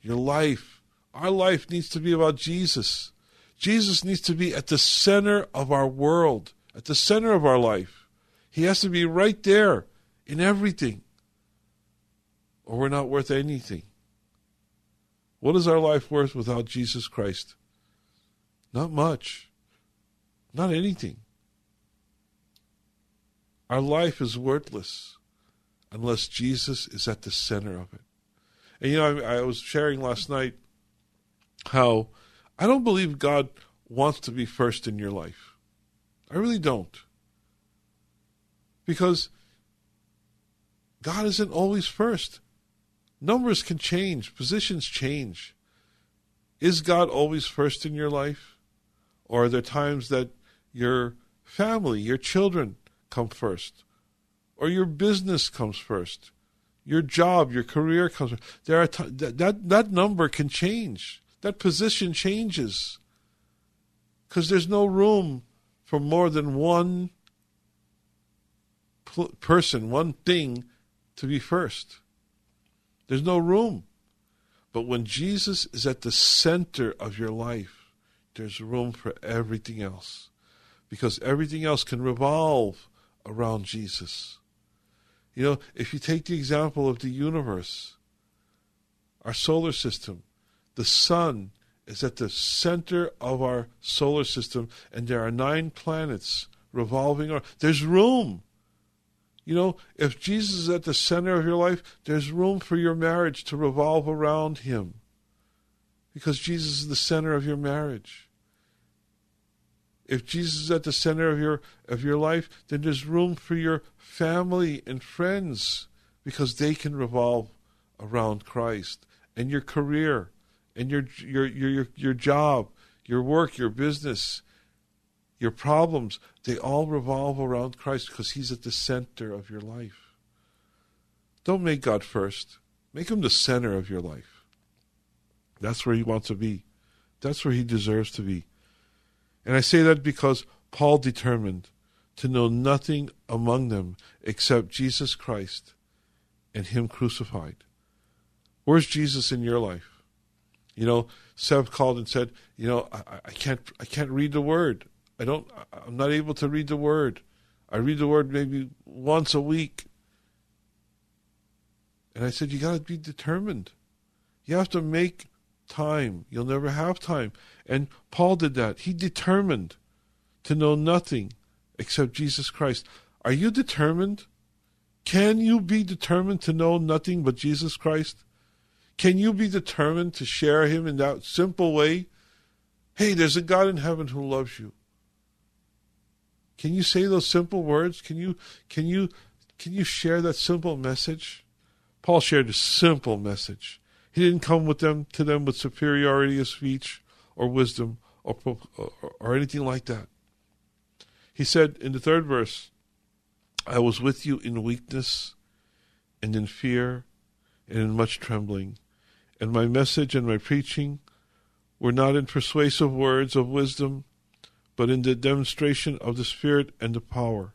your life, our life needs to be about Jesus. Jesus needs to be at the center of our world, at the center of our life. He has to be right there in everything or we're not worth anything. What is our life worth without Jesus Christ? Not much. Not anything. Our life is worthless unless Jesus is at the center of it. And you know, I, I was sharing last night how I don't believe God wants to be first in your life. I really don't. Because God isn't always first. Numbers can change, positions change. Is God always first in your life? Or are there times that your family, your children come first? Or your business comes first? Your job, your career comes first? There are t- that, that that number can change. That position changes. Because there's no room for more than one pl- person, one thing to be first. There's no room. But when Jesus is at the center of your life, there's room for everything else. Because everything else can revolve around Jesus. You know, if you take the example of the universe, our solar system, the sun is at the center of our solar system, and there are nine planets revolving around. There's room. You know, if Jesus is at the center of your life, there's room for your marriage to revolve around him. Because Jesus is the center of your marriage. If Jesus is at the center of your of your life, then there's room for your family and friends because they can revolve around Christ and your career and your your your your, your job, your work, your business, your problems, they all revolve around Christ because He's at the center of your life. Don't make God first. Make Him the center of your life. That's where He wants to be. That's where He deserves to be. And I say that because Paul determined to know nothing among them except Jesus Christ and Him crucified. Where's Jesus in your life? You know, Seb called and said, "You know, I, I can't, I can't read the Word. I don't. I'm not able to read the Word. I read the Word maybe once a week." And I said, "You got to be determined. You have to make time. You'll never have time." And Paul did that. He determined to know nothing except Jesus Christ. Are you determined? Can you be determined to know nothing but Jesus Christ? Can you be determined to share Him in that simple way? Hey, there's a God in heaven who loves you. Can you say those simple words? Can you can you can you share that simple message? Paul shared a simple message. He didn't come with them to them with superiority of speech or wisdom or, or, or anything like that. He said in the third verse, I was with you in weakness and in fear and in much trembling. And my message and my preaching were not in persuasive words of wisdom, but in the demonstration of the Spirit and the power,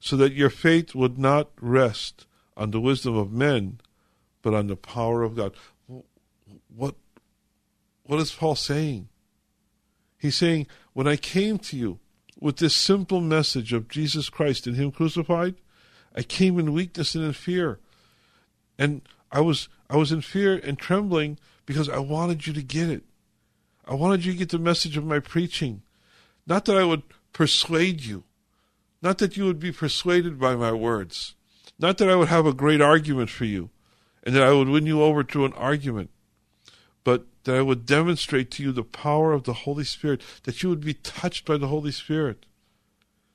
so that your faith would not rest on the wisdom of men, but on the power of God. What, what is Paul saying? He's saying, when I came to you with this simple message of Jesus Christ and Him crucified, I came in weakness and in fear. And I was I was in fear and trembling because I wanted you to get it. I wanted you to get the message of my preaching. Not that I would persuade you. Not that you would be persuaded by my words. Not that I would have a great argument for you and that I would win you over to an argument. But that I would demonstrate to you the power of the Holy Spirit, that you would be touched by the Holy Spirit.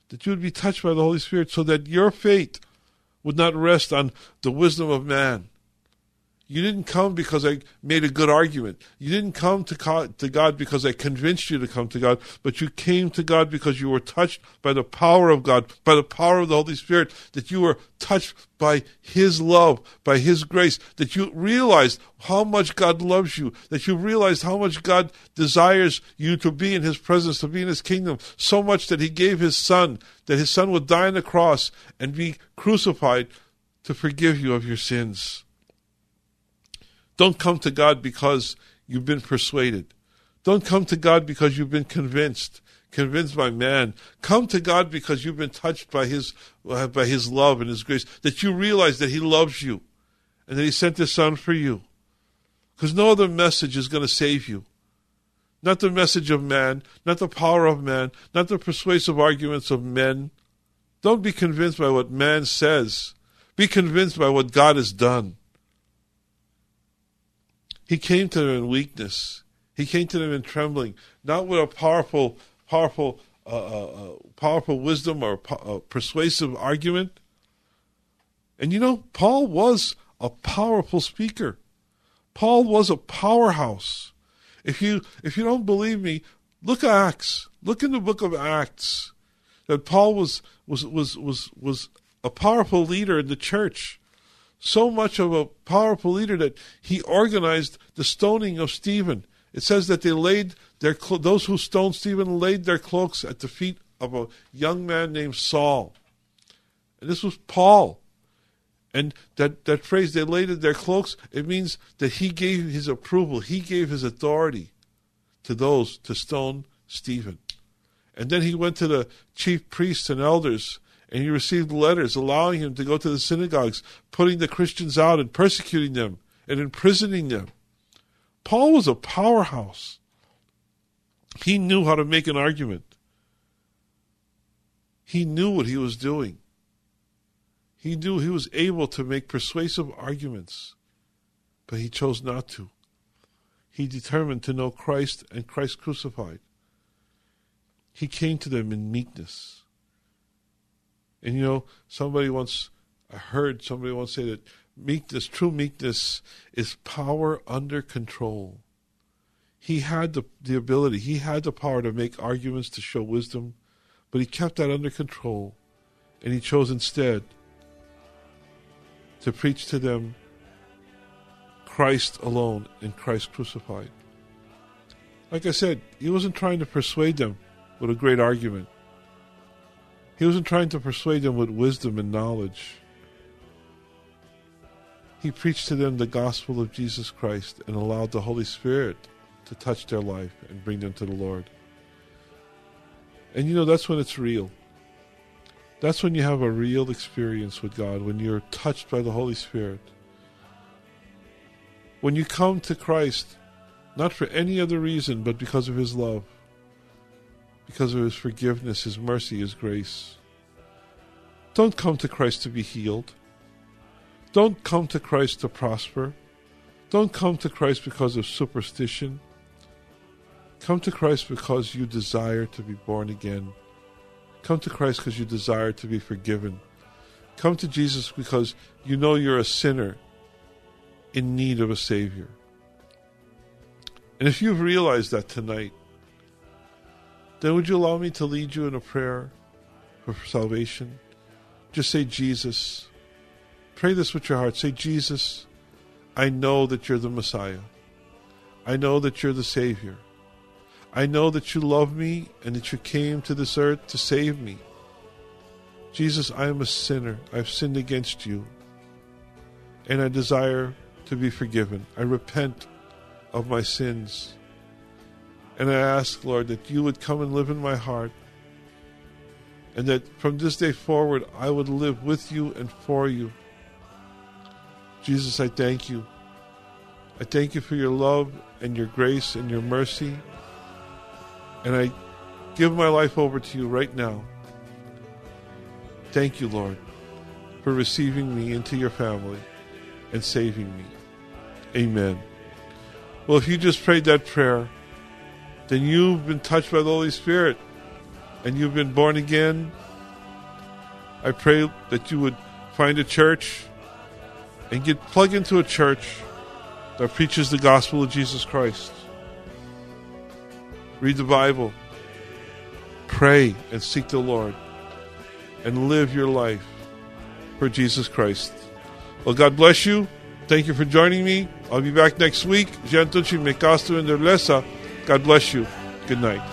That you would be touched by the Holy Spirit so that your faith would not rest on the wisdom of man, you didn't come because I made a good argument. You didn't come to, to God because I convinced you to come to God, but you came to God because you were touched by the power of God, by the power of the Holy Spirit, that you were touched by His love, by His grace, that you realized how much God loves you, that you realized how much God desires you to be in His presence, to be in His kingdom, so much that He gave His Son, that His Son would die on the cross and be crucified to forgive you of your sins. Don't come to God because you've been persuaded. Don't come to God because you've been convinced, convinced by man. Come to God because you've been touched by His uh, by His love and His grace. That you realize that He loves you, and that He sent His Son for you. Because no other message is going to save you. Not the message of man, not the power of man, not the persuasive arguments of men. Don't be convinced by what man says. Be convinced by what God has done. He came to them in weakness. He came to them in trembling, not with a powerful, powerful, uh, uh, uh powerful wisdom or po- persuasive argument. And you know, Paul was a powerful speaker. Paul was a powerhouse. If you if you don't believe me, look at Acts. Look in the book of Acts. That Paul was was was was was a powerful leader in the church. So much of a powerful leader that he organized the stoning of Stephen. It says that they laid their those who stoned Stephen laid their cloaks at the feet of a young man named Saul. And this was Paul. And that, that phrase, they laid their cloaks, it means that he gave his approval, he gave his authority to those to stone Stephen. And then he went to the chief priests and elders and he received letters allowing him to go to the synagogues, putting the Christians out and persecuting them and imprisoning them. Paul was a powerhouse. He knew how to make an argument. He knew what he was doing. He knew he was able to make persuasive arguments, but he chose not to. He determined to know Christ and Christ crucified. He came to them in meekness. And you know, somebody once, I heard somebody once say that meekness, true meekness, is power under control. He had the, the ability, he had the power to make arguments to show wisdom, but he kept that under control. And he chose instead to preach to them Christ alone and Christ crucified. Like I said, he wasn't trying to persuade them with a great argument. He wasn't trying to persuade them with wisdom and knowledge. He preached to them the gospel of Jesus Christ and allowed the Holy Spirit to touch their life and bring them to the Lord. And you know, that's when it's real. That's when you have a real experience with God, when you're touched by the Holy Spirit. When you come to Christ, not for any other reason, but because of His love, because of His forgiveness, His mercy, His grace. Don't come to Christ to be healed. Don't come to Christ to prosper. Don't come to Christ because of superstition. Come to Christ because you desire to be born again Come to Christ because you desire to be forgiven. Come to Jesus because you know you're a sinner in need of a Savior. And if you've realized that tonight, then would you allow me to lead you in a prayer for salvation? Just say, Jesus. Pray this with your heart. Say, Jesus, I know that you're the Messiah. I know that you're the Savior. I know that you love me and that you came to this earth to save me. Jesus, I am a sinner. I've sinned against you. And I desire to be forgiven. I repent of my sins. And I ask, Lord, that you would come and live in my heart. And that from this day forward, I would live with you and for you. Jesus, I thank you. I thank you for your love and your grace and your mercy. And I give my life over to you right now. Thank you, Lord, for receiving me into your family and saving me. Amen. Well, if you just prayed that prayer, then you've been touched by the Holy Spirit and you've been born again. I pray that you would find a church and get plugged into a church that preaches the gospel of Jesus Christ. Read the Bible. Pray and seek the Lord. And live your life for Jesus Christ. Well, God bless you. Thank you for joining me. I'll be back next week. God bless you. Good night.